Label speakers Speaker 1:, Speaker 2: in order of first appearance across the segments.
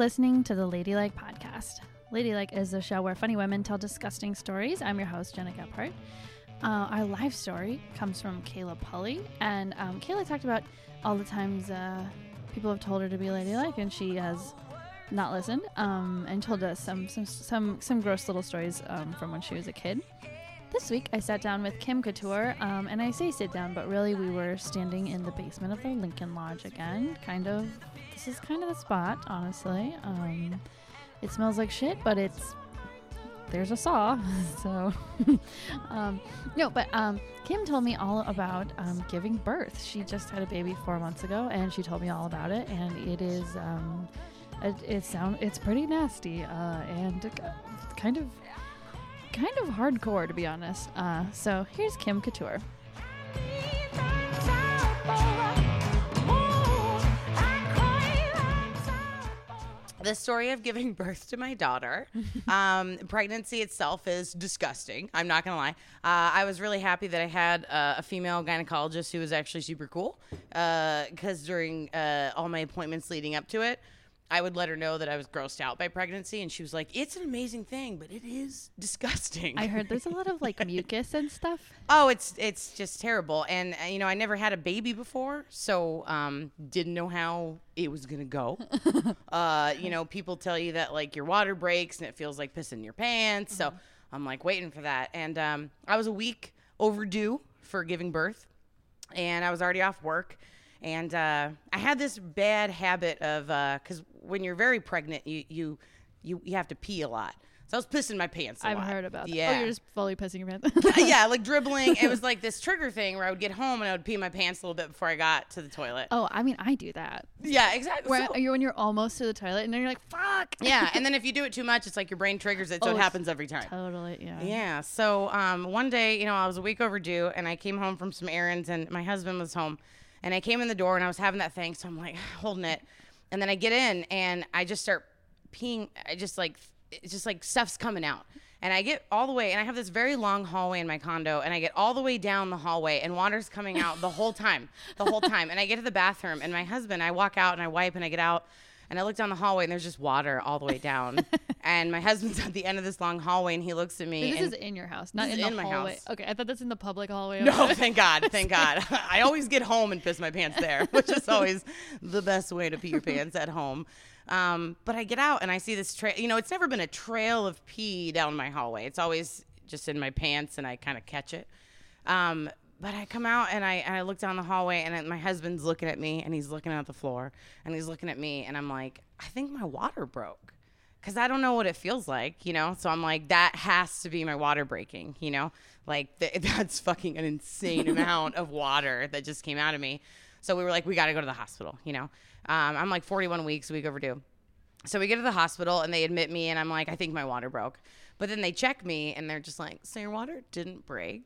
Speaker 1: listening to the Ladylike podcast. Ladylike is a show where funny women tell disgusting stories. I'm your host, Gena Gephart. Uh, our live story comes from Kayla Pulley, and um, Kayla talked about all the times uh, people have told her to be ladylike, and she has not listened, um, and told us some some some some gross little stories um, from when she was a kid. This week, I sat down with Kim Couture, um, and I say sit down, but really we were standing in the basement of the Lincoln Lodge again. Kind of, this is kind of the spot, honestly. Um, it smells like shit, but it's there's a saw. so, um, no, but um, Kim told me all about um, giving birth. She just had a baby four months ago, and she told me all about it. And it is, um, it, it sound it's pretty nasty, uh, and kind of, kind of hardcore to be honest. Uh, so here's Kim Couture.
Speaker 2: the story of giving birth to my daughter. Um, pregnancy itself is disgusting. I'm not gonna lie. Uh, I was really happy that I had uh, a female gynecologist who was actually super cool. Because during uh, all my appointments leading up to it, I would let her know that I was grossed out by pregnancy, and she was like, "It's an amazing thing, but it is disgusting."
Speaker 1: I heard there's a lot of like mucus and stuff.
Speaker 2: Oh, it's it's just terrible, and uh, you know I never had a baby before, so um, didn't know how it was gonna go. uh, you know, people tell you that like your water breaks and it feels like pissing your pants, so I'm like waiting for that, and um, I was a week overdue for giving birth, and I was already off work. And uh, I had this bad habit of because when you're very pregnant, you, you you you have to pee a lot. So I was pissing my pants. i
Speaker 1: I've heard about that.
Speaker 2: Yeah.
Speaker 1: Oh, you're just fully pissing your pants.
Speaker 2: yeah, like dribbling. It was like this trigger thing where I would get home and I would pee my pants a little bit before I got to the toilet.
Speaker 1: oh, I mean, I do that.
Speaker 2: Yeah, exactly.
Speaker 1: Where
Speaker 2: So-
Speaker 1: you're when you're almost to the toilet, and then you're like, "Fuck."
Speaker 2: yeah, and then if you do it too much, it's like your brain triggers it, so
Speaker 1: Oh,
Speaker 2: it happens every time.
Speaker 1: Totally. Yeah.
Speaker 2: Yeah. So um, one day, you know, I was a week overdue, and I came home from some errands, and my husband was home, and I came in the door, and I was having that thing, so I'm like holding it, and then I get in, and I just start peeing. I just like it's just like stuff's coming out. And I get all the way, and I have this very long hallway in my condo, and I get all the way down the hallway, and water's coming out the whole time, the whole time. And I get to the bathroom, and my husband, I walk out and I wipe, and I get out, and I look down the hallway, and there's just water all the way down. and my husband's at the end of this long hallway, and he looks at me.
Speaker 1: This
Speaker 2: and
Speaker 1: is in your house, not in
Speaker 2: in my
Speaker 1: hallway.
Speaker 2: house.
Speaker 1: Okay, I thought that's in the public hallway.
Speaker 2: No, thank God, thank God. I always get home and piss my pants there, which is always the best way to pee your pants at home. Um, but I get out and I see this trail. You know, it's never been a trail of pee down my hallway. It's always just in my pants, and I kind of catch it. Um, but I come out and I and I look down the hallway, and my husband's looking at me, and he's looking at the floor, and he's looking at me, and I'm like, I think my water broke because I don't know what it feels like, you know? So I'm like, that has to be my water breaking, you know? Like, th- that's fucking an insane amount of water that just came out of me. So we were like, we got to go to the hospital, you know? Um, I'm like 41 weeks, week overdue. So we get to the hospital and they admit me, and I'm like, I think my water broke. But then they check me and they're just like, so your water didn't break?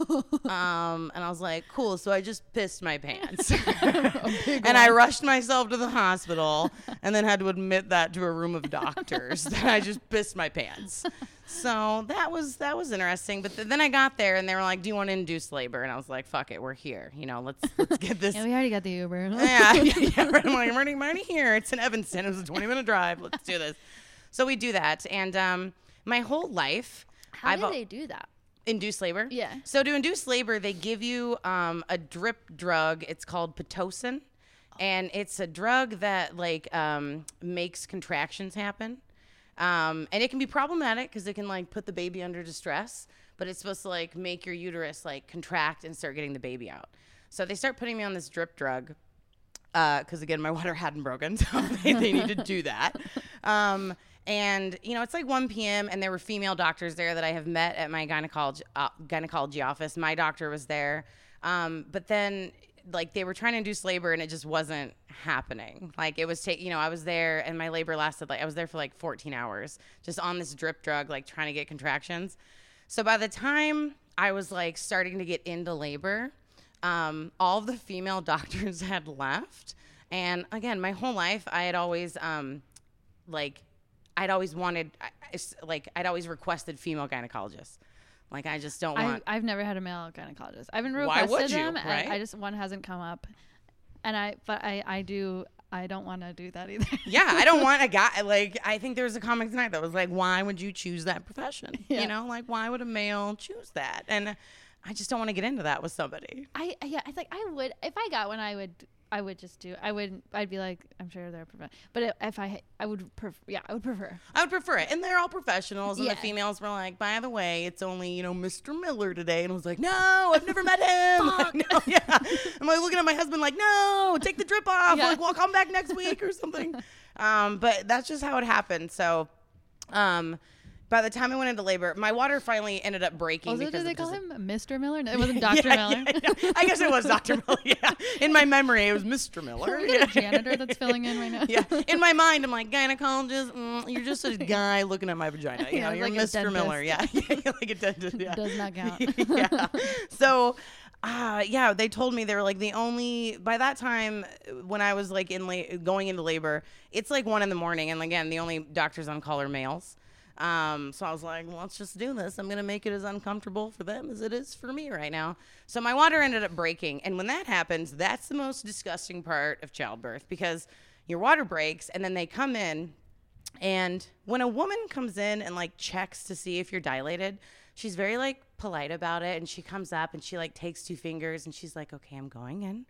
Speaker 2: um, and I was like, cool. So I just pissed my pants. and I rushed myself to the hospital and then had to admit that to a room of doctors that I just pissed my pants. So that was that was interesting. But th- then I got there and they were like, "Do you want to induce labor?" And I was like, "Fuck it, we're here. You know, let's let's get this."
Speaker 1: Yeah, we already got the Uber.
Speaker 2: yeah, yeah, yeah. I'm like, I'm already, I'm already here. It's in Evanston. It was a 20 minute drive. Let's do this. So we do that, and um, my whole life,
Speaker 1: How
Speaker 2: I've
Speaker 1: do they do that?
Speaker 2: induce labor.
Speaker 1: Yeah.
Speaker 2: So to induce labor, they give you um, a drip drug. It's called pitocin, and it's a drug that like um, makes contractions happen. Um, and it can be problematic because it can like put the baby under distress, but it's supposed to like make your uterus like contract and start getting the baby out. So they start putting me on this drip drug because again my water hadn't broken so they, they need to do that um, and you know it's like 1 p.m and there were female doctors there that i have met at my gynecology, uh, gynecology office. My doctor was there. Um, but then like they were trying to induce labor and it just wasn't happening. Like it was take you know i was there and my labor lasted like i was there for like 14 hours just on this drip drug like trying to get contractions. So by the time i was like starting to get into labor um, all the female doctors had left. And again, my whole life, I had always, um, like, I'd always wanted, I, I like, I'd always requested female gynecologists. Like, I just don't
Speaker 1: I,
Speaker 2: want.
Speaker 1: I've never had a male gynecologist. I've been
Speaker 2: Why would you,
Speaker 1: them, and
Speaker 2: right?
Speaker 1: I just one hasn't come up. And I, but I, I do. I don't want to do that either.
Speaker 2: yeah, I don't want a guy like I think there was a comment tonight that was like, why would you choose that profession?
Speaker 1: Yeah.
Speaker 2: You know, like why would a male choose that? And I just don't want to get into that with somebody.
Speaker 1: I yeah, I like I would if I got one, I would I would just do. I would I'd be like I'm sure they're prof- but if, if I I would prefer yeah I would prefer.
Speaker 2: I would prefer it. And they're all professionals. And
Speaker 1: Yeah.
Speaker 2: the females were like, by the way, it's only, you know, Mr. Miller today. And I was like, no, I've never met him. Like, no, yeah. I'm like looking at my husband like, no, take the drip off.
Speaker 1: Yeah.
Speaker 2: Like, well, come back next week or something. Um, but that's just how it happened. So um, by the time I went into labor, my water finally ended up breaking.
Speaker 1: Also, did they call him Mr. Miller? No, it wasn't Dr.
Speaker 2: Yeah,
Speaker 1: Miller.
Speaker 2: yeah, yeah. I guess it was Dr. Miller. Yeah. In my memory, it was Mr. Miller.
Speaker 1: we got a janitor that's filling in right now.
Speaker 2: yeah. In my mind, I'm like, gynecologist, mm, you're just a guy looking at my vagina. You
Speaker 1: Yeah,
Speaker 2: know, you're
Speaker 1: like
Speaker 2: Mr. Miller. Yeah.
Speaker 1: dentist.
Speaker 2: yeah. You're like a dentist. Yeah.
Speaker 1: Does not count.
Speaker 2: yeah. So, uh, yeah, they told me they were like the only, by that time, when I was like in la- going into labor, it's like one in the morning. And again, the only doctors on call are males. Um, so I was like, well, let's just do this. I'm going to make it as uncomfortable for them as it is for me right now. So my water ended up breaking. And when that happens, that's the most disgusting part of childbirth because your water breaks and then they come in and when a woman comes in and like checks to see if you're dilated, she's very like polite about it. And she comes up and she like takes two fingers and she's like, okay, I'm going in.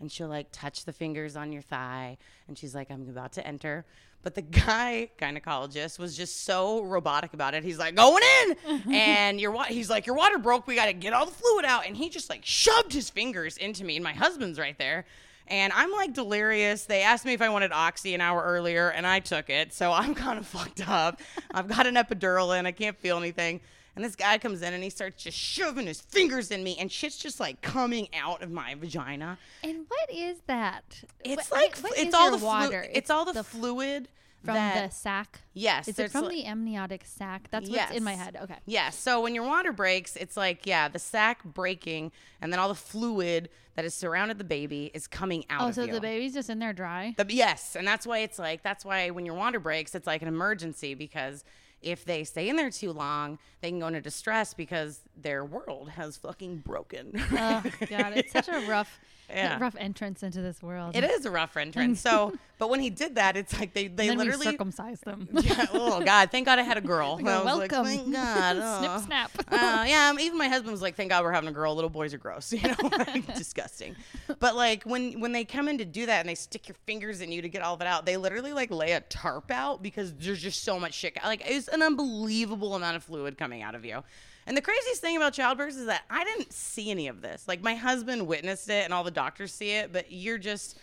Speaker 2: And she'll like touch the fingers on your thigh. And she's like, I'm about to enter. But the guy gynecologist was just so robotic about it. He's like, going in. and your wa- he's like, your water broke. We got to get all the fluid out. And he just like shoved his fingers into me. And my husband's right there. And I'm like delirious. They asked me if I wanted oxy an hour earlier, and I took it. So I'm kind of fucked up. I've got an epidural in. I can't feel anything. And this guy comes in and he starts just shoving his fingers in me, and shit's just like coming out of my vagina.
Speaker 1: And what is that?
Speaker 2: It's
Speaker 1: What-
Speaker 2: like
Speaker 1: what
Speaker 2: it's
Speaker 1: is
Speaker 2: all the
Speaker 1: water.
Speaker 2: It's all the, fluid
Speaker 1: from
Speaker 2: that
Speaker 1: the sac.
Speaker 2: yes.
Speaker 1: Is it from
Speaker 2: like-
Speaker 1: the amniotic sac? That's what's in my head. Okay.
Speaker 2: Yeah. So when your water breaks, it's like, yeah, the sac breaking, and then all the fluid that has surrounded the baby is coming out
Speaker 1: Oh,
Speaker 2: of
Speaker 1: so
Speaker 2: you.
Speaker 1: the baby's just in there dry.
Speaker 2: The- yes, and that's why it's like that's why when your water breaks, it's like an emergency because if they stay in there too long, they can go into distress because their world has fucking broken.
Speaker 1: oh God, it's such a rough,
Speaker 2: Yeah.
Speaker 1: rough entrance into this world.
Speaker 2: it is a rough entrance. So, but when he did that, it's like they they literally
Speaker 1: circumcised them.
Speaker 2: yeah, oh God! Thank God I had a girl. was like,
Speaker 1: "Welcome."
Speaker 2: thank God.
Speaker 1: Snip,
Speaker 2: oh.
Speaker 1: snap.
Speaker 2: Uh, yeah, um, even my husband was like, "Thank God we're having a girl. Little boys are gross, you know, like, disgusting." But like when when they come in to do that and they stick your fingers in you to get all of it out, they literally like lay a tarp out because there's just so much shit. Like it's an unbelievable amount of fluid coming out of you. And the craziest thing about childbirth is that I didn't see any of this. Like my husband witnessed it and all the doctors see it, but you're just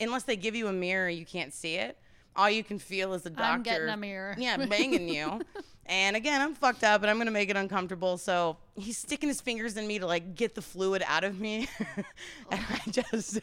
Speaker 2: unless they give you a mirror, you can't see it. All you can feel is the doctor.
Speaker 1: I'm getting a mirror.
Speaker 2: Yeah, banging you. And again, I'm fucked up, and I'm gonna make it uncomfortable. So he's sticking his fingers in me to like get the fluid out of me, and I oh. just,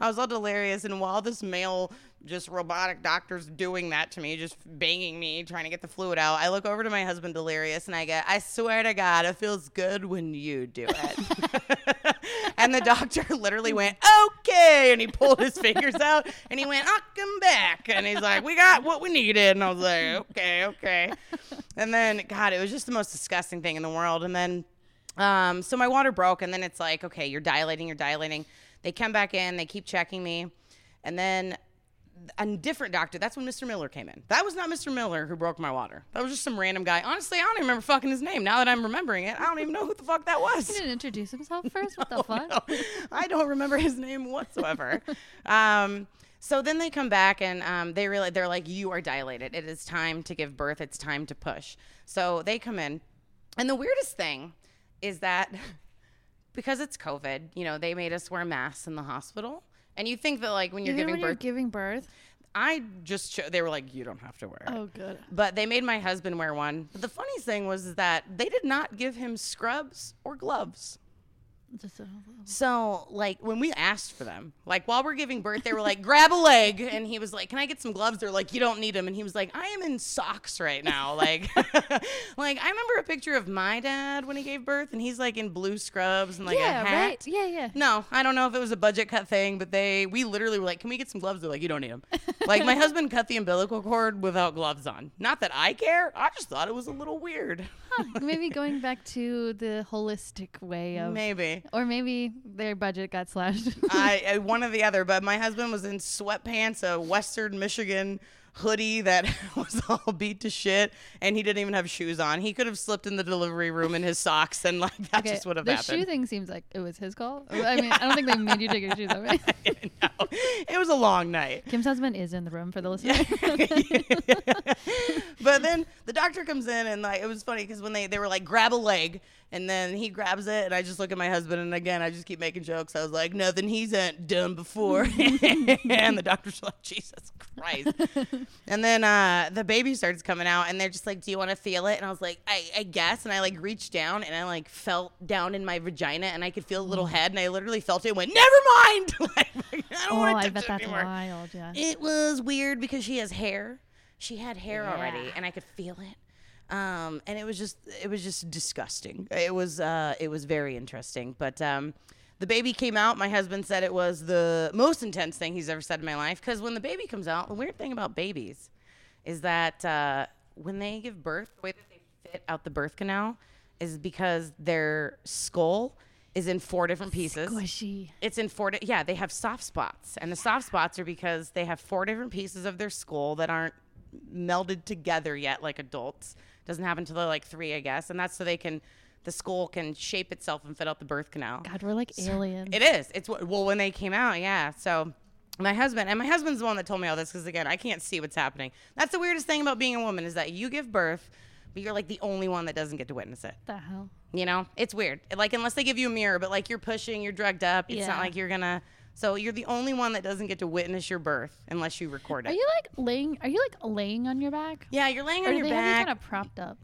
Speaker 2: I was all delirious. And while this male, just robotic doctor's doing that to me, just banging me, trying to get the fluid out, I look over to my husband, delirious, and I go, "I swear to God, it feels good when you do it." and the doctor literally went, "Okay," and he pulled his fingers out, and he went, "I'll come back," and he's like, "We got what we needed," and I was like, "Okay, okay." And then, God, it was just the most disgusting thing in the world. And then, um, so my water broke, and then it's like, okay, you're dilating, you're dilating. They come back in, they keep checking me, and then a different doctor. That's when Mr. Miller came in. That was not Mr. Miller who broke my water. That was just some random guy. Honestly, I don't even remember fucking his name. Now that I'm remembering it, I don't even know who the fuck that was.
Speaker 1: He didn't introduce himself first. What the
Speaker 2: Oh,
Speaker 1: fuck?
Speaker 2: no. I don't remember his name whatsoever. um, so then they come back and um, they realize they're like, "You are dilated. It is time to give birth. It's time to push." So they come in, and the weirdest thing is that because it's COVID, you know, they made us wear masks in the hospital. And you think that like when you're
Speaker 1: Even
Speaker 2: giving
Speaker 1: when you're
Speaker 2: birth,
Speaker 1: giving birth.
Speaker 2: I just cho- they were like, "You don't have to wear it."
Speaker 1: Oh, good.
Speaker 2: But they made my husband wear one. But the funny thing was that they did not give him scrubs or gloves.
Speaker 1: A, uh,
Speaker 2: So, like, when we asked for them, like, while we're giving birth, they were like, grab a leg. And he was like, can I get some gloves? They're like, you don't need them. And he was like, I am in socks right now. Like, like I remember a picture of my dad when he gave birth, and he's like in blue scrubs and like
Speaker 1: yeah,
Speaker 2: a hat.
Speaker 1: right. Yeah, yeah.
Speaker 2: No, I don't know if it was a budget cut thing, but they, we literally were like, can we get some gloves? They're like, you don't need them. like, my husband cut the umbilical cord without gloves on. Not that I care. I just thought it was a little weird.
Speaker 1: maybe going back to the holistic way of,
Speaker 2: Maybe.
Speaker 1: or maybe their budget got slashed.
Speaker 2: I, I one or the other, but my husband was in sweatpants, a Western Michigan hoodie that was all beat to shit, and he didn't even have shoes on. He could have slipped in the delivery room in his socks, and like that just would have
Speaker 1: the
Speaker 2: happened.
Speaker 1: shoe thing seems like it was his call. I mean, I don't think they made you take your shoes off. Right?
Speaker 2: it was a long night.
Speaker 1: Kim's husband is in the room for the listener.
Speaker 2: but then the doctor comes in and like it was funny because when they they were like grab a leg and then he grabs it and I just look at my husband and again I just keep making jokes. I was like nothing he's done before, and the doctor's like Jesus Christ. and then uh, the baby starts coming out and they're just like, do you want to feel it? And I was like, I, I guess. And I like reached down and I like felt down in my vagina and I could feel a little head and I literally felt it and went never mind. like, I don't
Speaker 1: oh,
Speaker 2: want
Speaker 1: I
Speaker 2: to
Speaker 1: bet
Speaker 2: touch it
Speaker 1: that's
Speaker 2: anymore.
Speaker 1: wild. Yeah.
Speaker 2: It was weird because she has hair. She had hair already, and I could feel it. Um, and it was just, it was just disgusting. It was, uh, it was very interesting. But um, the baby came out. My husband said it was the most intense thing he's ever said in my life. Because when the baby comes out, the weird thing about babies is that uh, when they give birth, the way that they fit out the birth canal is because their skull is in four different pieces.
Speaker 1: Squishy.
Speaker 2: It's in four. Di- yeah, they have soft spots, and the soft spots are because they have four different pieces of their skull that aren't melded together yet, like adults. Doesn't happen until they're like three, I guess, and that's so they can, the skull can shape itself and fit out the birth canal.
Speaker 1: God, we're like aliens.
Speaker 2: It is. It's well when they came out, yeah. So my husband and my husband's the one that told me all this because again, I can't see what's happening. That's the weirdest thing about being a woman is that you give birth, but you're like the only one that doesn't get to witness it.
Speaker 1: the hell?
Speaker 2: You know, it's weird. Like unless they give you a mirror, but like you're pushing, you're drugged up. It's not like you're gonna. So you're the only one that doesn't get to witness your birth unless you record it.
Speaker 1: Are you like laying? Are you like laying on your back?
Speaker 2: yeah, you're laying
Speaker 1: Or
Speaker 2: on
Speaker 1: do
Speaker 2: your
Speaker 1: they have you
Speaker 2: back.
Speaker 1: kind of propped up?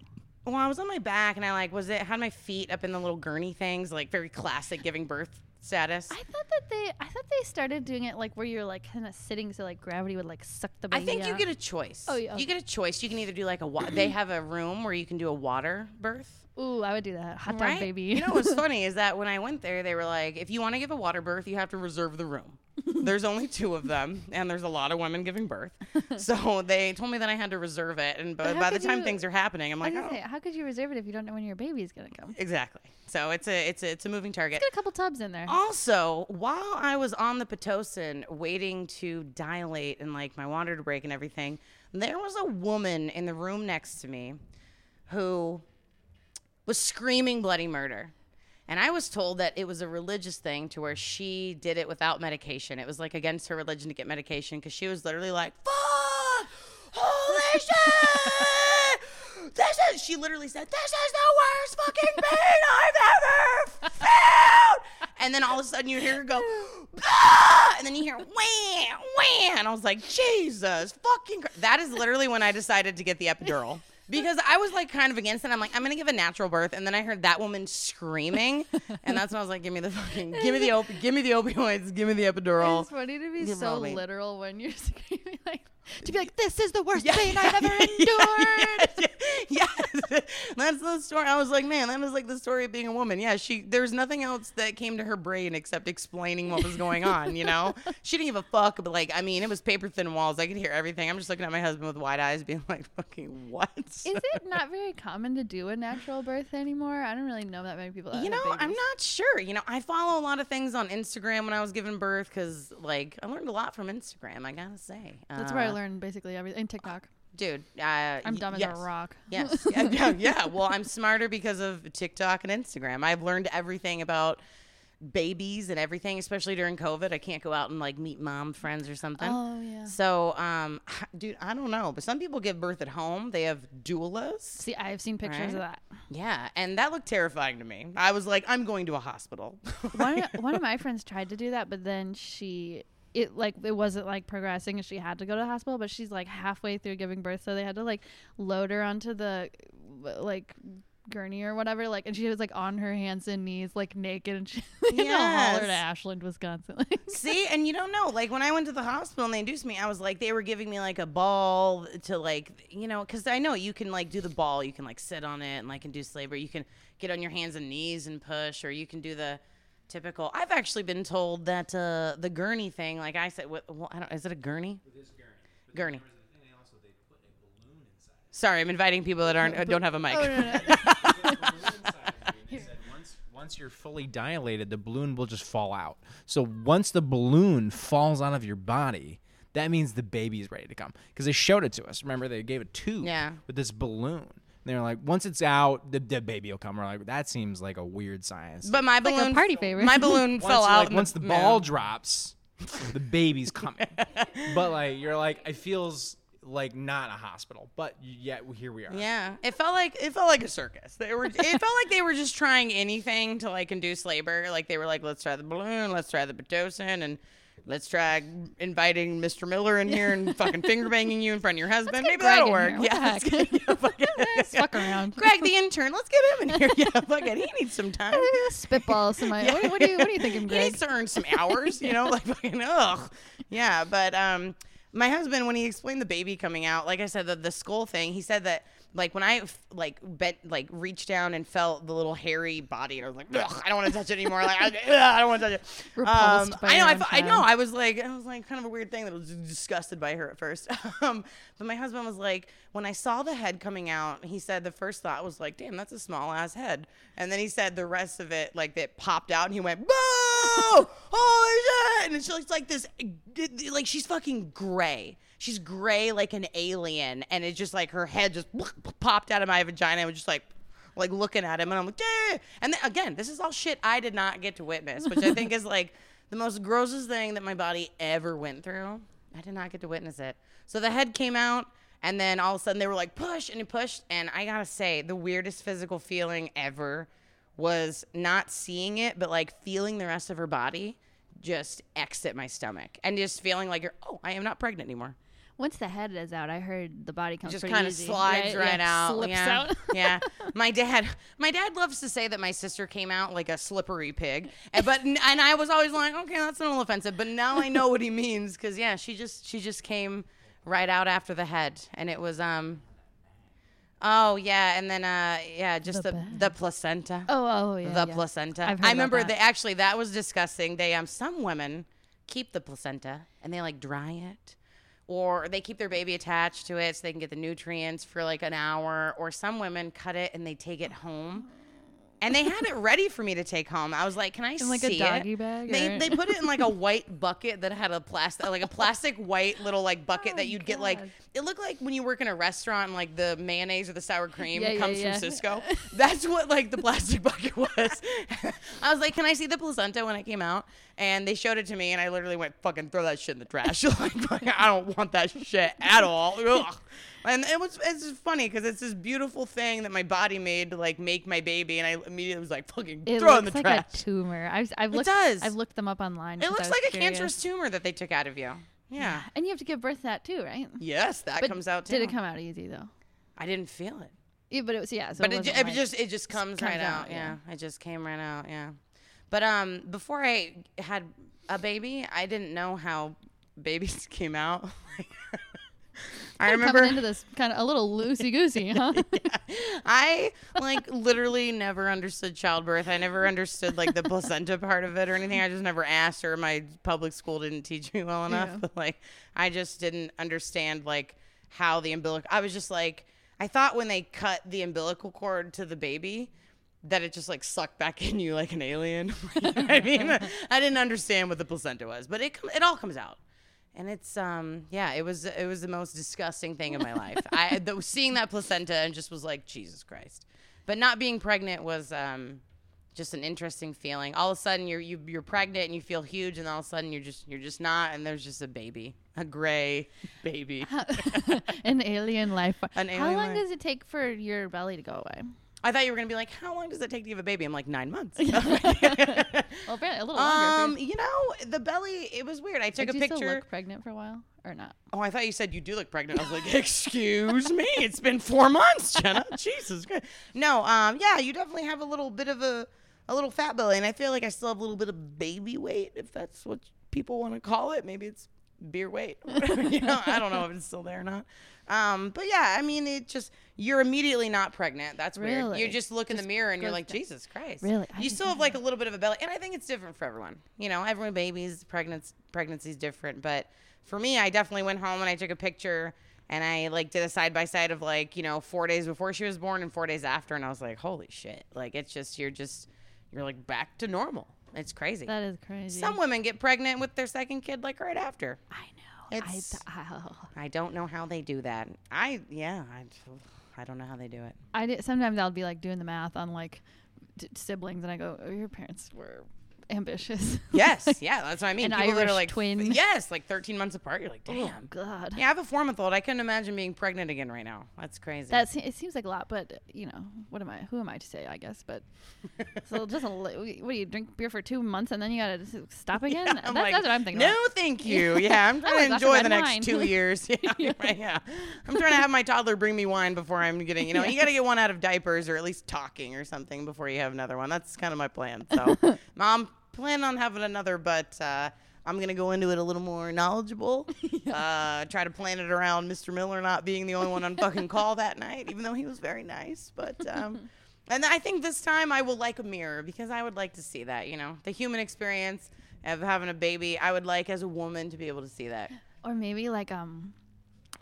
Speaker 2: well, I was on my back and I like was it had my feet up in the little gurney things, like very classic giving birth status.
Speaker 1: I thought that they, I thought they started doing it like where you're like kind of sitting, so like gravity would like suck the
Speaker 2: I
Speaker 1: baby.
Speaker 2: think you
Speaker 1: out.
Speaker 2: get a choice.
Speaker 1: Oh, yeah,
Speaker 2: You get a choice. You can either do like a wa- they have a room where you can do a water birth.
Speaker 1: Ooh, I would do that. Hot dog
Speaker 2: right?
Speaker 1: baby.
Speaker 2: You know what's funny is that when I went there, they were like, if you want to give a water birth, you have to reserve the room. there's only two of them, and there's a lot of women giving birth. So they told me that I had to reserve it, and
Speaker 1: But
Speaker 2: but by the time
Speaker 1: you-
Speaker 2: things are happening, I'm like, oh,
Speaker 1: say, how could you reserve it if you don't know when your baby is gonna come?
Speaker 2: exactly. So it's a it's a it's a moving target.
Speaker 1: Get a couple tubs in there.
Speaker 2: Also, while I was on the Pitocin waiting to dilate and like my water to break and everything, there was a woman in the room next to me who was screaming bloody murder. And I was told that it was a religious thing to where she did it without medication. It was like against her religion to get medication because she was literally like, fuck, holy shit. This is, she literally said, this is the worst fucking pain I've ever felt. And then all of a sudden you hear her go, ah! and then you hear wham, wham. And I was like, Jesus fucking Christ. That is literally when I decided to get the epidural. Because I was like kind of against it. I'm like, I'm gonna give a natural birth, and then I heard that woman screaming, and that's when I was like, give me the fucking, give me the op- give me the opioids, give me the epidural.
Speaker 1: It's funny to be so literal when you're screaming like to be like, "This is the worst
Speaker 2: Yeah.
Speaker 1: pain I've ever endured."
Speaker 2: yes, that's the story. I was like, man, that is like the story of being a woman. Yeah, she. There's nothing else that came to her brain except explaining what was going on. You know, she didn't give a fuck. But like, I mean, it was paper thin walls. I could hear everything. I'm just looking at my husband with wide eyes, being like, fucking what?
Speaker 1: Is it not very common to do a natural birth anymore? I don't really know that many people. That
Speaker 2: You know, I'm not sure. You know, I follow a lot of things on Instagram when I was giving birth because, like, I learned a lot from Instagram. I gotta say.
Speaker 1: That's where I
Speaker 2: Uh,
Speaker 1: learned basically everything. And TikTok.
Speaker 2: dude. Uh,
Speaker 1: I'm dumb
Speaker 2: yes.
Speaker 1: as a rock.
Speaker 2: Yes. yeah, yeah. Well, I'm smarter because of TikTok and Instagram. I've learned everything about babies and everything, especially during COVID. I can't go out and like meet mom friends or something.
Speaker 1: Oh yeah.
Speaker 2: So, um, dude, I don't know, but some people give birth at home. They have doulas.
Speaker 1: See, I've seen pictures of that.
Speaker 2: Yeah, and that looked terrifying to me. I was like, I'm going to a hospital.
Speaker 1: One one of my friends tried to do that, but then she it like it wasn't like progressing and she had to go to the hospital but she's like halfway through giving birth so they had to like load her onto the like gurney or whatever like and she was like on her hands and knees like naked and she had to holler to ashland wisconsin like
Speaker 2: See, and you don't know. Like when I went to the hospital and they induced me, I was like, they were giving me like a ball to like, you know, because I know you can like do the ball, you can like sit on it and like induce labor. You can get on your hands and knees and push, or you can do the typical. I've actually been told that uh, the gurney thing, like I said, what, well, I don't, is it a gurney?
Speaker 3: It is gurney.
Speaker 2: Gurney.
Speaker 3: then there was a thing they also they put a balloon inside.
Speaker 2: Sorry, I'm inviting people that aren't don't have a mic.
Speaker 1: Oh, no, no.
Speaker 3: He once, once you're fully dilated, the balloon will just fall out. So once the balloon falls out of your body, that means the baby is ready to come. Because they showed it to us. Remember, they gave a tube
Speaker 2: Yeah.
Speaker 3: with this balloon. And they're like, once it's out, the, the baby will come. We're like, that seems like a weird science.
Speaker 2: But my
Speaker 1: like a
Speaker 2: balloon
Speaker 1: party favorite.
Speaker 2: My balloon fell
Speaker 3: like,
Speaker 2: out. in
Speaker 3: once the
Speaker 2: no.
Speaker 3: ball drops, the baby's coming. but like, you're like, it feels like not a hospital. But yet here we are.
Speaker 2: Yeah, it felt like it felt like a circus. They were. It felt like they were just trying anything to like induce labor. Like they were like, let's try the balloon, let's try the pitocin, and let's try inviting Mr. Miller in here and fucking finger banging you in front of your husband. Maybe
Speaker 1: Greg
Speaker 2: that'll work. Yeah, get- yeah.
Speaker 1: Let's fuck around.
Speaker 2: Greg, the intern, let's get him in here. Yeah, fuck it. He needs some time.
Speaker 1: Spitball. Somebody. What, what, are you, what are you thinking,
Speaker 2: He
Speaker 1: Greg?
Speaker 2: needs to earn some hours, you know, like fucking ugh. Yeah, but um my husband when he explained the baby coming out, like I said, the, the skull thing, he said that like when I like bent like reached down and felt the little hairy body, and I was like, ugh, I don't want to touch it anymore. Like I, ugh, I don't want to touch it.
Speaker 1: Repulsed
Speaker 2: Um,
Speaker 1: by
Speaker 2: I know, I, fe- I know. I was like, I was like kind of a weird thing that was disgusted by her at first. um, but my husband was like, when I saw the head coming out, he said the first thought was like, damn, that's a small ass head. And then he said the rest of it like that popped out, and he went, boo, holy shit! And she's like this, like she's fucking gray. She's gray like an alien, and it's just like her head just popped out of my vagina. and was just like like looking at him and I'm like, yeah. And then, again, this is all shit I did not get to witness, which I think is like the most grossest thing that my body ever went through. I did not get to witness it. So the head came out, and then all of a sudden they were like, push, and he pushed. And I gotta say, the weirdest physical feeling ever was not seeing it, but like feeling the rest of her body just exit my stomach and just feeling like you're, oh, I am not pregnant anymore
Speaker 1: Once the head is out, I heard the body comes
Speaker 2: just kind of slides right,
Speaker 1: Yeah,
Speaker 2: out.
Speaker 1: Slips
Speaker 2: yeah.
Speaker 1: out.
Speaker 2: yeah. My dad, my dad loves to say that my sister came out like a slippery pig, and, but and I was always like, okay, that's a little offensive. But now I know what he means because yeah, she just she just came right out after the head, and it was um. Oh yeah, and then uh yeah, just
Speaker 1: The
Speaker 2: the the, placenta
Speaker 1: Oh, oh, yeah.
Speaker 2: the
Speaker 1: yeah.
Speaker 2: placenta. I remember
Speaker 1: that
Speaker 2: actually that was disgusting. They um some women keep the placenta and they like dry it. Or they keep their baby attached to it so they can get the nutrients for like an hour. Or some women cut it and they take it home. And they had it ready for me to take home. I was like, "Can I
Speaker 1: In, like, a
Speaker 2: see
Speaker 1: doggy
Speaker 2: it?"
Speaker 1: bag,
Speaker 2: They
Speaker 1: or-
Speaker 2: they put it in like a white bucket that had a plastic like a plastic white little like bucket
Speaker 1: Oh,
Speaker 2: that you'd get like it looked like when you work in a restaurant and like the mayonnaise or the sour cream
Speaker 1: Yeah,
Speaker 2: comes
Speaker 1: yeah.
Speaker 2: from Sysco. That's what like the plastic bucket was. I was like, "Can I see the placenta when it came out?" And they showed it to me, and I literally went, "Fucking throw that shit in the trash!" like, I don't want that shit at all. Ugh. And it was it's just funny because it's this beautiful thing that my body made to like make my baby, and I immediately was like, "Fucking
Speaker 1: It
Speaker 2: throw in the
Speaker 1: like
Speaker 2: trash."
Speaker 1: a tumor. I've, I've
Speaker 2: It
Speaker 1: looked,
Speaker 2: does.
Speaker 1: I've looked them up online.
Speaker 2: It looks like a
Speaker 1: curious.
Speaker 2: cancerous tumor that they took out of you. Yeah.
Speaker 1: And you have to give birth to that too, right?
Speaker 2: Yes, that
Speaker 1: But
Speaker 2: comes out too.
Speaker 1: Did it come out easy though?
Speaker 2: I didn't feel it.
Speaker 1: Yeah, but it was yeah. So
Speaker 2: but
Speaker 1: it,
Speaker 2: it, it
Speaker 1: like-
Speaker 2: just it just comes,
Speaker 1: comes
Speaker 2: right out.
Speaker 1: out,
Speaker 2: Yeah.
Speaker 1: yeah.
Speaker 2: it just came right out. Yeah, but um, before I had a baby, I didn't know how babies came out. I remember
Speaker 1: coming into this kind of a little loosey goosey, huh?
Speaker 2: I like literally never understood childbirth. I never understood like the placenta part of it or anything. I just never asked, or my public school didn't teach me well enough.
Speaker 1: Yeah.
Speaker 2: But like, I just didn't understand like how the umbilical. I was just like, I thought when they cut the umbilical cord to the baby. That it just like sucked back in you like an alien. You know I mean, I didn't understand what the placenta was, but it it all comes out and it's um yeah it was it was the most disgusting thing in my life i the, seeing that placenta and just was like jesus christ but not being pregnant was um just an interesting feeling all of a sudden you're you, you're pregnant and you feel huge and all of a sudden you're just you're just not and there's just a baby a gray baby
Speaker 1: An alien life. form.
Speaker 2: An
Speaker 1: How long
Speaker 2: life-
Speaker 1: does it take for your belly to go away?
Speaker 2: I thought you were gonna be like how long does it take to have a baby i'm like nine months
Speaker 1: Well, apparently a little longer.
Speaker 2: um you know the belly it was weird i took
Speaker 1: Did
Speaker 2: a
Speaker 1: you still
Speaker 2: picture
Speaker 1: look pregnant for a while or not?
Speaker 2: Oh, I thought you said you do look pregnant. I was like, excuse me, it's been four months, Gena. Jesus Christ. No, um, yeah, you definitely have a little bit of a a little fat belly, and I feel like I still have a little bit of baby weight, if that's what people want to call it. Maybe it's beer weight. you know, I don't know if it's still there or not. Um, but yeah, I mean, it just you're immediately not pregnant. That's weird. You just look in the mirror and you're like. Jesus Christ.
Speaker 1: Really? I
Speaker 2: You still have like a little bit of a belly, and I think it's different for everyone. You know, every baby's pregnancy pregnancy's different, but for me, I definitely went home and I took a picture, and I like did a side by side of like you know four days before she was born and four days after, and I was like, holy shit! Like it's just you're just you're like back to normal. It's crazy.
Speaker 1: That is crazy.
Speaker 2: Some women get pregnant with their second kid like right after.
Speaker 1: I know.
Speaker 2: It's-
Speaker 1: I, oh.
Speaker 2: I don't know how they do that. I yeah, I, I don't know how they do it.
Speaker 1: I did, sometimes I'll be like doing the math on like d- siblings, and I go, oh, "Your parents were ambitious."
Speaker 2: Yes, yeah, that's what I mean.
Speaker 1: An
Speaker 2: People that
Speaker 1: Irish
Speaker 2: are like
Speaker 1: twin.
Speaker 2: Yes, like 13 months apart. You're like,
Speaker 1: oh
Speaker 2: damn.
Speaker 1: God.
Speaker 2: Yeah, I have a four month old. I couldn't imagine being pregnant again right now. That's crazy.
Speaker 1: That it seems like a lot, but you know, what am I? Who am I to say? I guess, but so just a li- what do you drink beer for two months and then you gotta stop again?
Speaker 2: I'm
Speaker 1: That-
Speaker 2: like,
Speaker 1: that's what I'm thinking.
Speaker 2: No,
Speaker 1: about.
Speaker 2: thank you. Yeah, I'm trying to enjoy the next
Speaker 1: wine.
Speaker 2: two years. Yeah, right. Yeah, I'm trying to have my toddler bring me wine before I'm getting. You know, you got to get one out of diapers or at least talking or something before you have another one. That's kind of my plan. So, mom, plan on having another, but. uh I'm gonna go into it a little more knowledgeable. Uh, try to plan it around Mr. Miller not being the only one on fucking call that night, even though he was very nice. But um, and I think this time I will like a mirror because I would like to see that. You know, the human experience of having a baby. I would like as a woman to be able to see that.
Speaker 1: Or maybe like um,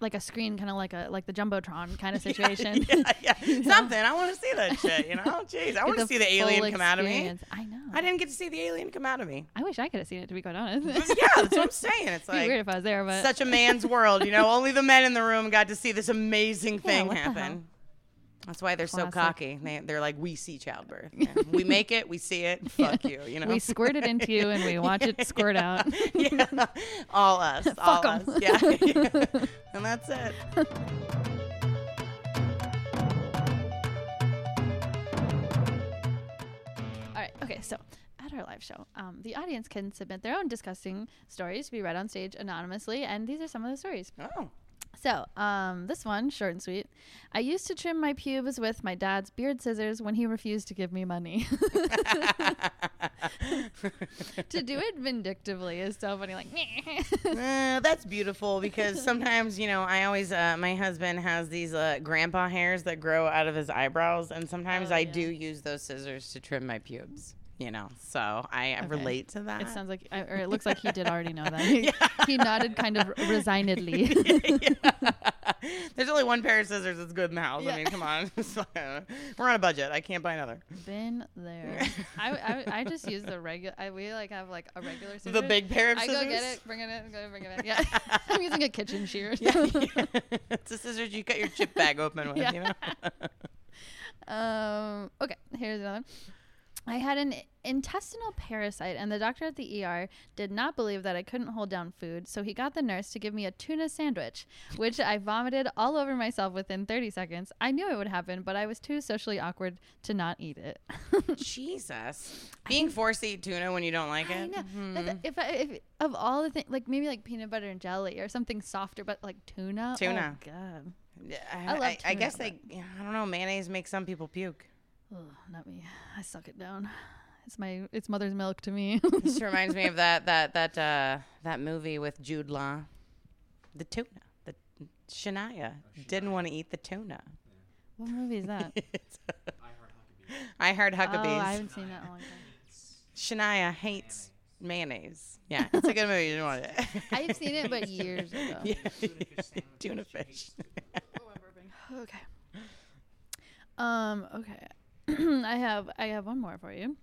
Speaker 1: like a screen, kind of like a like the jumbotron kind of situation.
Speaker 2: yeah, yeah. Something. I want to see that shit. You know, jeez, I want to see the alien come out of me.
Speaker 1: I know.
Speaker 2: I didn't get to see the alien come out of me.
Speaker 1: I wish I could have seen it. To be quite honest.
Speaker 2: yeah, that's what I'm saying. It's
Speaker 1: It'd weird
Speaker 2: like
Speaker 1: if I was there, but
Speaker 2: such a man's world. You know, only the men in the room got to see this amazing thing
Speaker 1: hell?
Speaker 2: happen. That's why they're so cocky. They, they're like, we see childbirth. Yeah. we make it, we see it. Fuck you. You know.
Speaker 1: we squirt it into you and we watch it squirt out.
Speaker 2: yeah, all us, all
Speaker 1: Fuck 'em.
Speaker 2: us. Yeah, and that's it.
Speaker 1: All right. Okay. So at our live show, um, the audience can submit their own disgusting stories to be read on stage anonymously, and these are some of the stories.
Speaker 2: Oh,
Speaker 1: So, um, this one, short and sweet. I used to trim my pubes with my dad's beard scissors when he refused to give me money. to do it vindictively is so funny. Like,
Speaker 2: Uh, that's beautiful because sometimes you know I always uh, my husband has these uh, grandpa hairs that grow out of his eyebrows, and sometimes
Speaker 1: Oh,
Speaker 2: I
Speaker 1: yeah.
Speaker 2: do use those scissors to trim my pubes. You know, so I
Speaker 1: Okay.
Speaker 2: relate to that.
Speaker 1: it sounds like, or it looks like he did already know that. He, he nodded kind of resignedly.
Speaker 2: Yeah. There's only one pair of scissors that's good in the house.
Speaker 1: Yeah.
Speaker 2: I mean, come on, uh, we're on a budget. I can't buy another.
Speaker 1: Been there. I, I, I just use the regular. I we like have like a regular scissors.
Speaker 2: The big pair of scissors I
Speaker 1: go get it, bring it in, go bring it back. Yeah, I'm using a kitchen shear.
Speaker 2: Yeah, yeah. it's the scissors you cut your chip bag open with.
Speaker 1: Yeah.
Speaker 2: You know.
Speaker 1: Um, okay, here's another. I had an intestinal parasite, and the doctor at the ER did not believe that I couldn't hold down food, so he got the nurse to give me a tuna sandwich, which I vomited all over myself within 30 seconds. I knew it would happen, but I was too socially awkward to not eat it.
Speaker 2: Jesus, being forced to eat tuna when you don't like it. mhm.
Speaker 1: That's- If, I, if of all the things, like maybe like peanut butter and jelly or something softer, but like tuna.
Speaker 2: Tuna.
Speaker 1: Oh God. I
Speaker 2: I, I, guess they. I don't know. Mayonnaise makes some people puke.
Speaker 1: Oh, not me. I suck it down. It's my it's mother's milk to me.
Speaker 2: This reminds me of that that that uh, that movie with Jude Law, the tuna. The Shania didn't want to eat the tuna.
Speaker 1: what movie is that?
Speaker 2: I Heart Huckabees. I Heart Huckabees.
Speaker 1: Oh, I haven't seen that in a long time.
Speaker 2: Shania hates mayonnaise. Yeah, it's a good movie. You don't want it.
Speaker 1: I've seen it, but years ago.
Speaker 2: yeah. tuna fish.
Speaker 1: Okay. Um. Okay. I have I have one more for you.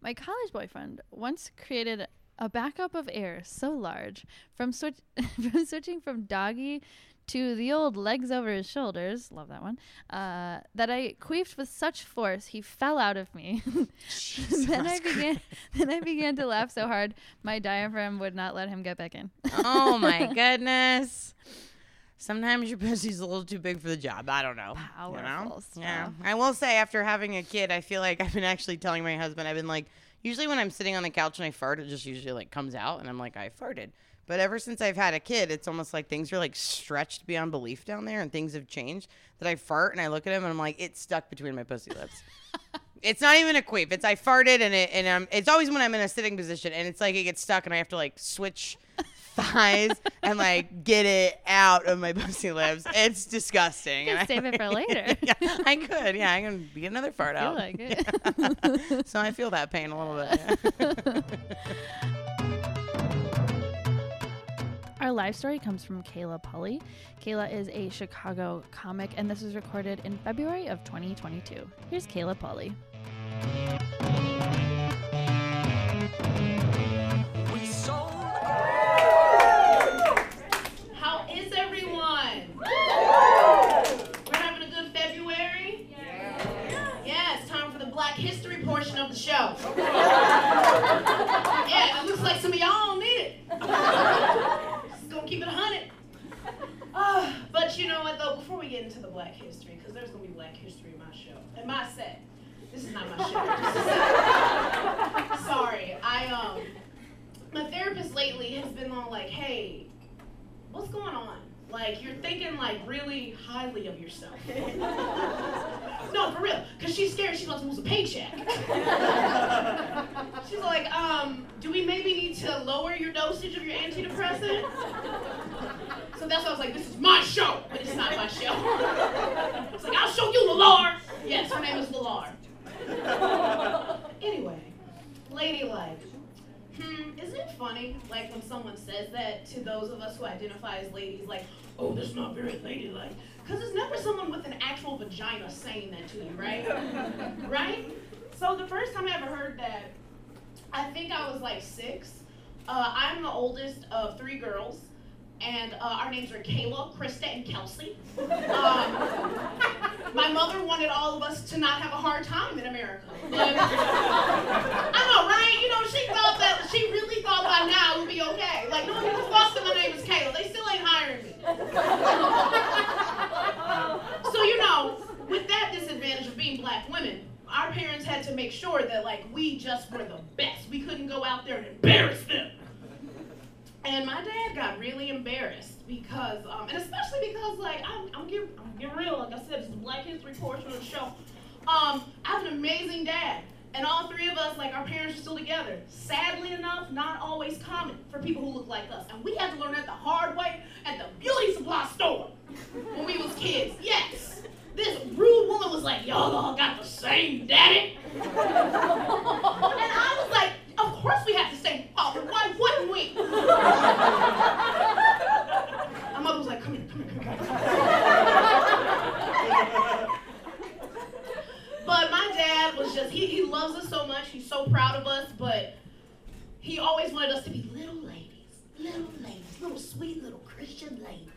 Speaker 1: My college boyfriend once created a backup of air so large from switch from switching from doggy to the old legs over his shoulders, love that one, uh, that I queefed with such force he fell out of me. then I began then I began to laugh so hard my diaphragm would not let him get back in.
Speaker 2: oh my goodness. Sometimes your pussy's a little too big for the job. I don't know. you know?
Speaker 1: Powerful
Speaker 2: Yeah. I will say, after having a kid, I feel like I've been actually telling my husband, I've been like, usually when I'm sitting on the couch and I fart, it just usually like comes out and I'm like, I farted. But ever since I've had a kid, it's almost like things are like stretched beyond belief down there and things have changed. That I fart and I look at him and I'm like, it's stuck between my pussy lips. It's not even a queef. It's I farted and it and um it's always when I'm in a sitting position and it's like it gets stuck and I have to like switch thighs and like get it out of my pussy lips. It's disgusting. And
Speaker 1: can
Speaker 2: I-
Speaker 1: save it for later.
Speaker 2: yeah, I could. Yeah, I can get another fart
Speaker 1: I
Speaker 2: out.
Speaker 1: like it.
Speaker 2: so I feel that pain a little bit.
Speaker 1: Our live story comes from Kayla Pulley. Kayla is a Chicago comic, and this was recorded in February of 2022. Here's Kayla Pulley.
Speaker 4: Portion of the show. Yeah, it looks like some of y'all don't need it. Just gonna keep it 100. Uh, but you know what though, before we get into the Black History, because there's gonna be Black History in my show, in my set. This is not my show. Sorry, I um, my therapist lately has been all like, hey, what's going on? Like you're thinking like really highly of yourself. no, for real, cause she's scared she wants to lose a paycheck. she's like, um, do we maybe need to lower your dosage of your antidepressant? So that's why I was like, this is my show, but it's not my show. It's like, I'll show you Lalar. Yes, her name is Lalar. anyway, ladylike. Hmm, isn't it funny, like when someone says that to those of us who identify as ladies, like, oh, that's not very ladylike? Because it's never someone with an actual vagina saying that to you, right? right? So the first time I ever heard that, I think I was like six. Uh, I'm the oldest of three girls, and uh, our names are Kayla, Krista, and Kelsey. Um, my mother wanted all of us to not have a hard time in America. But, I know, right? You know, she thought that she really thought by now it would be okay. Like, no, you can fuck that my name is Kayla. They still ain't hiring me. so you know, with that disadvantage of being black women, our parents had to make sure that like we just were the best. We couldn't go out there and embarrass them. And my dad got really embarrassed because, um, and especially because, like, I'm, I'm getting, I'm getting real. Like I said, it's Black History portion of the show. Um, I have an amazing dad, and all three of us, like, our parents are still together. Sadly enough, not always common for people who look like us, and we had to learn that the hard way at the beauty supply store when we was kids. Yes, this rude woman was like, "Y'all all got the same daddy," and I was like, "Of course we have the same father. Why wouldn't we?" My mother was like, "Come here, come here, come here." But my dad was just, he, he loves us so much. He's so proud of us, but he always wanted us to be little ladies. Little ladies. Little sweet little Christian ladies.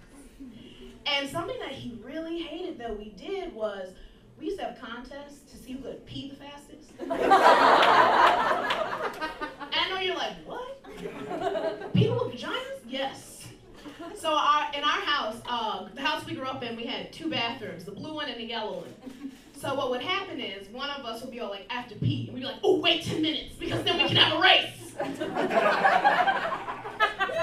Speaker 4: And something that he really hated that we did was we used to have contests to see who could pee the fastest. and I know you're like, what? People with vaginas? Yes. So our, in our house, uh, the house we grew up in, we had two bathrooms, the blue one and the yellow one. So what would happen is one of us would be all like, I have to pee. And we'd be like, oh, wait 10 minutes because then we can have a race.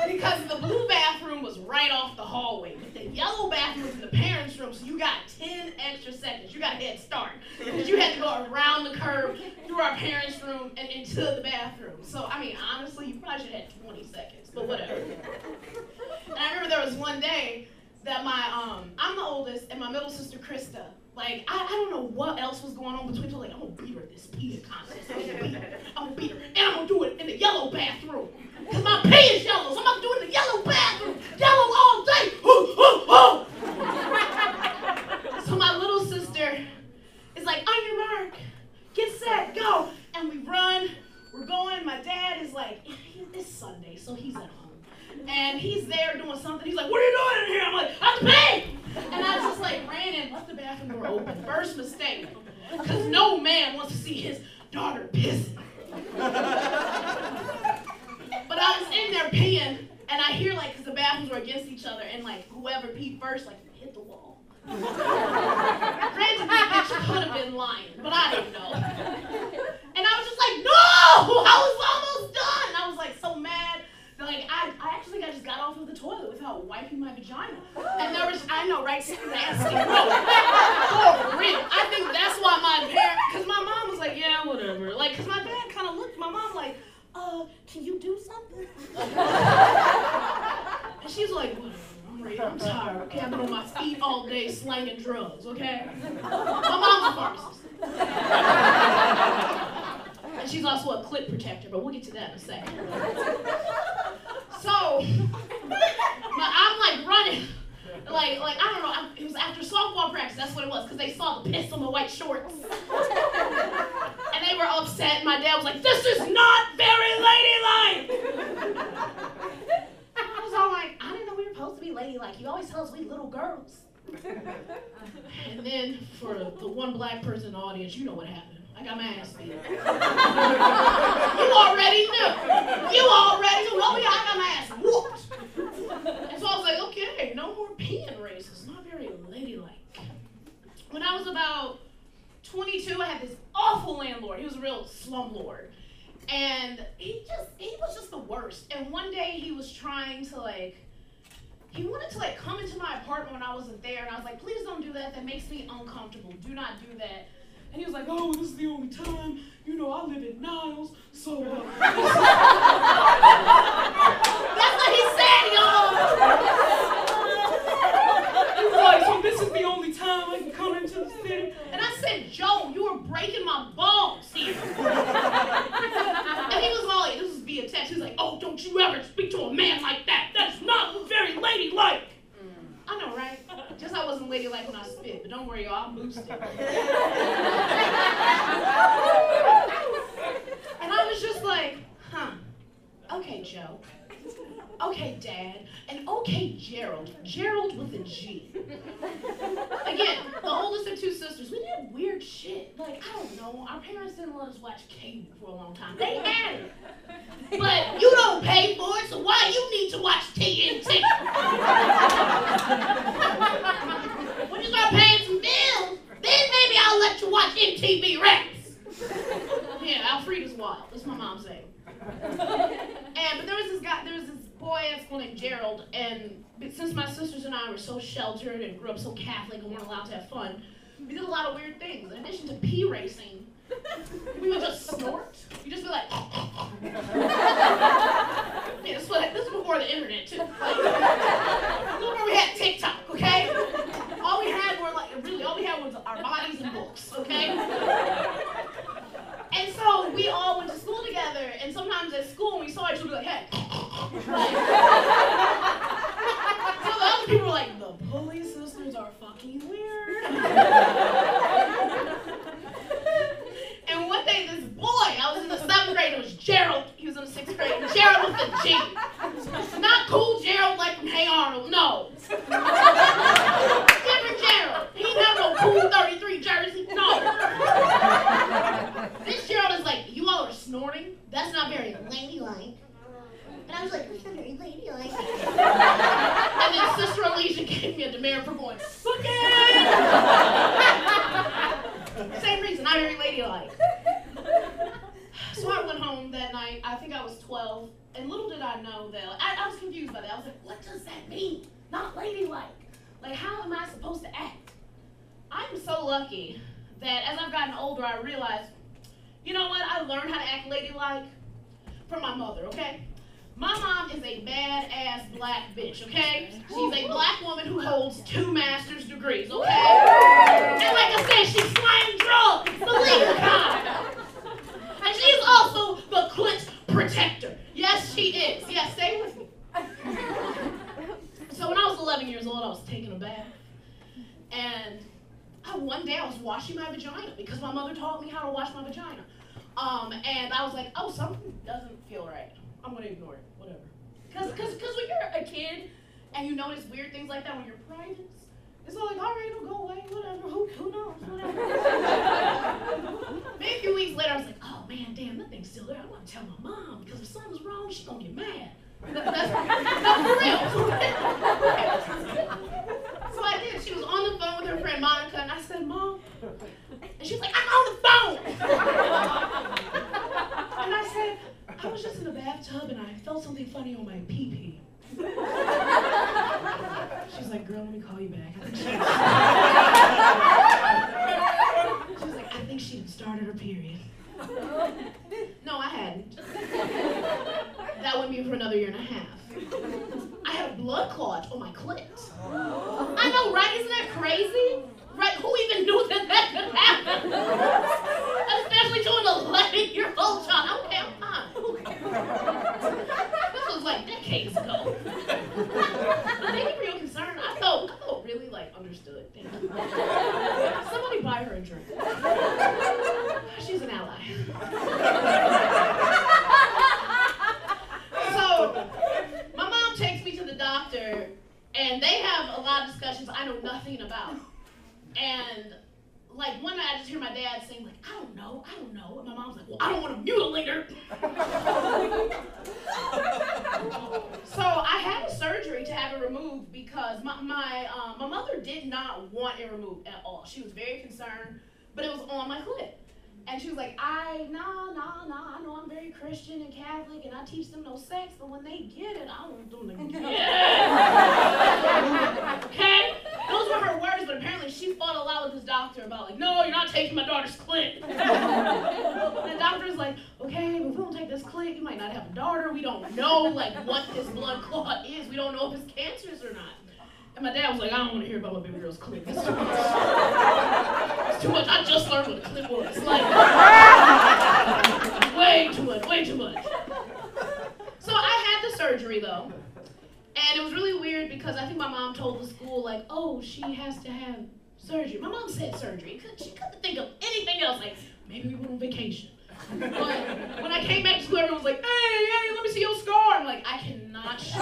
Speaker 4: because the blue bathroom was right off the hallway. Yellow bathroom in the parents' room, so you got 10 extra seconds. You got a head start. Because you had to go around the curve, through our parents' room, and into the bathroom. So, I mean, honestly, you probably should have had 20 seconds, but whatever. And I remember there was one day that my, um, I'm the oldest, and my middle sister, Krista, like, I, I don't know what else was going on between us. Like, I'm gonna beat her at this peeing contest. I'm gonna beat her. I'm gonna beat her. And I'm gonna do it in the yellow bathroom. Because my pee is yellow, so I'm gonna do it in the yellow bathroom. Yellow all day. Hoo, hoo, hoo. So my little sister is like, on your mark, get set, go. And we run. We're going. My dad is like, it's Sunday, so he's at home. And he's there doing something. He's like, what are you doing in here? I'm like, I'm pee. And I just like ran and left the bathroom door open. First mistake. Because no man wants to see his daughter pissing. But I was in there peeing, and I hear like, because the bathrooms were against each other, and like whoever peed first, like hit the wall. Granted, bitch could have been lying, but I didn't know. And I was just like, no! I was almost Like I, I actually I just got off of the toilet without wiping my vagina. And there was I know, right? Nasty. No. For real. I think that's why my parents because my mom was like, yeah, whatever. Like, cause my dad kind of looked my mom like, uh, can you do something? and she's like, whatever. I'm ready. I'm tired. Okay, I've been on my feet all day slanging drugs. Okay. My mom's a pharmacist. And she's also a clip protector, but we'll get to that in a second. So, but I'm Like, running. like like I don't know. I, it was after softball practice. That's what it was, because they saw the piss on the white shorts, and they were upset. And my dad was like, "This is not very ladylike." I was all like, "I didn't know we were supposed to be ladylike. You always tell us we little girls." And then for the one black person in the audience, you know what happened. I got my ass beat. you already knew. You already knew. Oh yeah, I got my ass whooped. And so I was like, okay, no more peeing races. Not very ladylike. When I was about 22, I had this awful landlord. He was a real slumlord. And he just, he was just the worst. And one day he was trying to like, he wanted to like come into my apartment when I wasn't there, and I was like, please don't do that. That makes me uncomfortable. Do not do that. And he was like, oh, this is the only time. You know, I live in Niles, so. Uh, That's what he said, y'all. He was like, so this is the only time I can come into the city. And I said, Joe, you are breaking my balls here. and he was all like, this is via text. He was like, oh, don't you ever speak to a man like that. That's not very ladylike. I know, right? Just I wasn't ladylike when I spit, but don't worry, y'all, I'll boost it. and I was just like, huh, okay, Joe. Okay, Dad. And okay, Gerald. Gerald with a G. Again, the oldest of two sisters, we did weird shit. Like, I don't know, our parents didn't let us watch cable for a long time. They had it. But you don't pay for it, so why you need to watch TNT? when you start paying some bills, then maybe I'll let you watch MTV Raps. Yeah, Alfreda's wild. That's my mom's name. And but there was this guy, there was this boy at school named Gerald, and since my sisters and I were so sheltered and grew up so Catholic and weren't allowed to have fun, we did a lot of weird things. In addition to pee racing, we would just snort. You just be like, yeah, this, was, this was before the internet too. Like, before we had TikTok, okay? All we had were like, really, all we had was our bodies and books, okay? And so we all went to school together, and sometimes at school when we saw each other, we'd be like, hey. Like, so the other people were like, the Pulley sisters are fucking weird. and one day, this boy, I was in the seventh grade, it was Gerald. He was in the sixth grade. Gerald was the G. Not cool Gerald like from Hey Arnold, no. Different Gerald. He didn't have no cool 33 jersey, no. This Gerald is like, you all are snorting? That's not very ladylike. And I was like, that's not very ladylike. and then Sister Alicia gave me a demerit for going, okay. Same reason, not very ladylike. So I went home that night. I think I was 12. And little did I know that. I, I was confused by that. I was like, what does that mean? Not ladylike. Like, how am I supposed to act? I'm so lucky that as I've gotten older, I realized, you know what? I learned how to act ladylike from my mother, okay? My mom is a badass black bitch, okay? She's a black woman who holds two master's degrees, okay? And like I said, she's slaying drugs, the legal kind. And she's also the clit protector. Yes, she is. Yes, stay with me. So when I was 11 years old, I was taking a bath. And I, one day I was washing my vagina because my mother taught me how to wash my vagina. Um, and I was like, oh, something doesn't feel right. I'm going to ignore it. Whatever. Because cause, cause when you're a kid and you notice weird things like that when you're private, it's all like, all right, it'll go away. Whatever. Who, who knows? Whatever. Maybe a few weeks later, I was like, oh, man, damn, that thing's still there. I want to tell my mom because if something's wrong, she's going to get mad. That, that's, that's for real. So I did. She was on the phone with her friend Monica, and I said, Mom. And she was like, I'm on the phone. and I said, I was just in the bathtub and I felt something funny on my pee pee. She's like, girl, let me call you back. I think she, she was like, I think she started her period. No, I hadn't. That went me for another year and a half. I had a blood clot on my clit. I know, right? Isn't that crazy? Right? Who even knew that that could happen? Especially to an 11 year old child. Okay, I'm fine. This was like decades ago. But they get real concerned. I felt, I felt understood. Thank you. Somebody buy her a drink. She's an ally. so, my mom takes me to the doctor, and they have a lot of discussions I know nothing about. And like one night, I just hear my dad saying like, "I don't know, I don't know," and my mom's like, "Well, I don't want to mutilate her." so I had a surgery to have it removed because my my um, my mother did not want it removed at all. She was very concerned, but it was on my clit. And she was like, I, nah, nah, nah, I know I'm very Christian and Catholic and I teach them no sex, but when they get it, I want them to get it. okay? Those were her words, but apparently she fought a lot with this doctor about, like, no, you're not taking my daughter's clit. and the doctor's like, okay, but if we don't take this clit, you might not have a daughter. We don't know, like, what this blood clot is. We don't know if it's cancerous or not. And my dad was like, I don't want to hear about my baby girl's clit. It's too much. It's too much. I just learned what a clit was. Like, way too much, way too much. So I had the surgery though. And it was really weird because I think my mom told the school, like, oh, she has to have surgery. My mom said surgery. She couldn't think of anything else. Like, maybe we went on vacation. But when I came back to school, everyone was like, hey, hey, let me see your scar. I'm like, I cannot show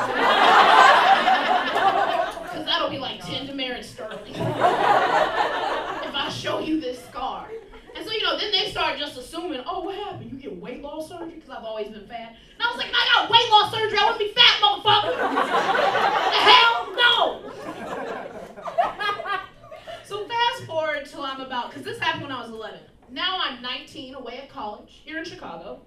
Speaker 4: Because that'll be like 10 demerits sterling. if I show you this scar. So, you know, then they start just assuming, oh, what happened? You get weight loss surgery? Because I've always been fat. And I was like, I got weight loss surgery. I want to be fat, motherfucker. hell no. so fast forward till I'm about, because this happened when I was 11. Now I'm 19, away at college, here in Chicago.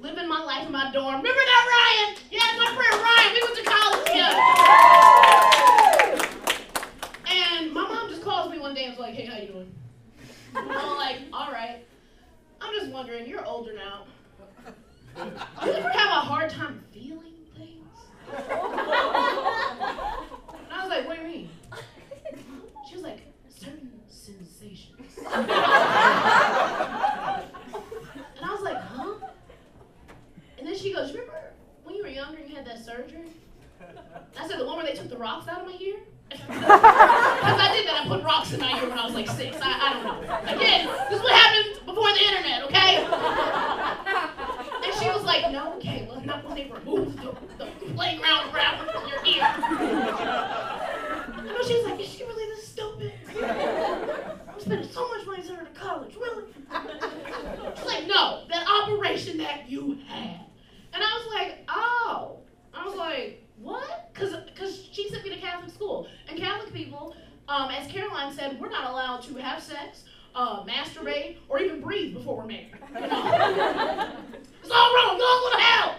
Speaker 4: Living my life in my dorm. Remember that, Ryan? Yeah, my friend Ryan. We went to college together. And my mom just calls me one day and was like, hey, how you doing? I'm like, all right. I'm just wondering, you're older now. Do you ever have a hard time feeling things? And I was like, what do you mean? She was like, certain sensations. and I was like, huh? And then she goes, remember when you were younger and you had that surgery? I said, the one where they took the rocks out of my ear? Because I did that. I put rocks in my ear when I was like six. I, I don't know. Again, this is what happened before the internet, okay? And she was like, no, okay, well, not when they removed the, the playground wrapper from your ear. I know she was like, is she really this stupid? I'm spending so much money sending her to college, really? She's like, no, that operation that you had. And I was like, oh. I was like, what? Because she sent me to Catholic school. And Catholic people, um, as Caroline said, we're not allowed to have sex, uh, masturbate, or even breathe before we're married. You know? it's all wrong. Go all go to hell.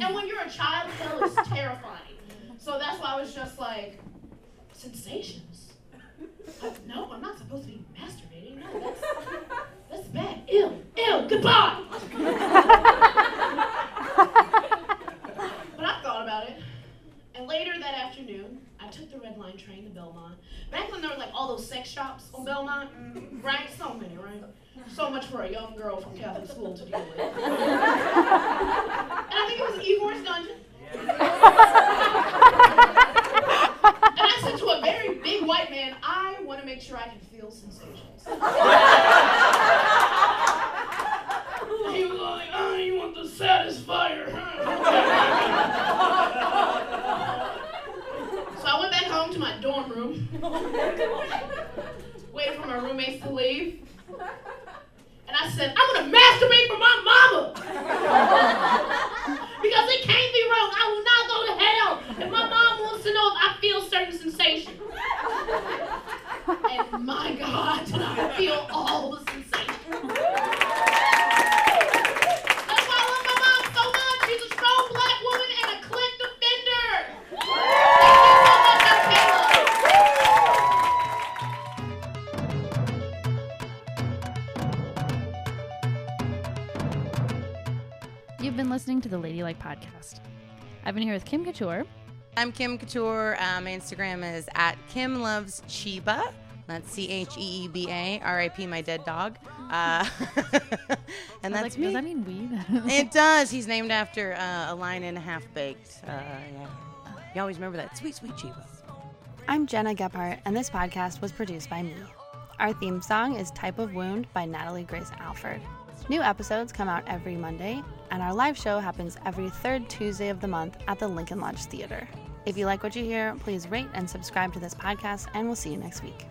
Speaker 4: And when you're a child, hell is terrifying. So that's why I was just like, sensations. Uh, no, I'm not supposed to be masturbating. No, that's that's bad. Ew, ew. Goodbye. But I thought about it. And later that afternoon, I took the Red Line train to Belmont. Back when there were like all those sex shops on Belmont, mm-hmm. right? So many, right? So much for a young girl from Catholic school to deal with. and I think it was Egor's Dungeon. and I said to a very big white man, I want to make sure I can feel sensations. he was like, oh, you want the satisfier, huh? So I went back home to my dorm room, waited for my roommates to leave, and I said, I'm gonna masturbate for my mama! because it can't be wrong. I will not go to hell if my mom wants to know if I feel certain
Speaker 1: I've here with Kim Couture.
Speaker 2: I'm Kim Couture. Um, my Instagram is at Kim Loves Cheeba. That's C H E E B A. R.I.P. My dead dog. Uh, and that's
Speaker 1: like,
Speaker 2: me.
Speaker 1: does that mean weed?
Speaker 2: it does. He's named after uh, a line in Half Baked. Uh, yeah. You always remember that. Sweet, sweet Cheeba.
Speaker 5: I'm Gena Gephart, and this podcast was produced by me. Our theme song is Type of Wound by Natalie Grace Alford. New episodes come out every Monday, and our live show happens every third Tuesday of the month at the Lincoln Lodge Theater. If you like what you hear, please rate and subscribe to this podcast, and we'll see you next week.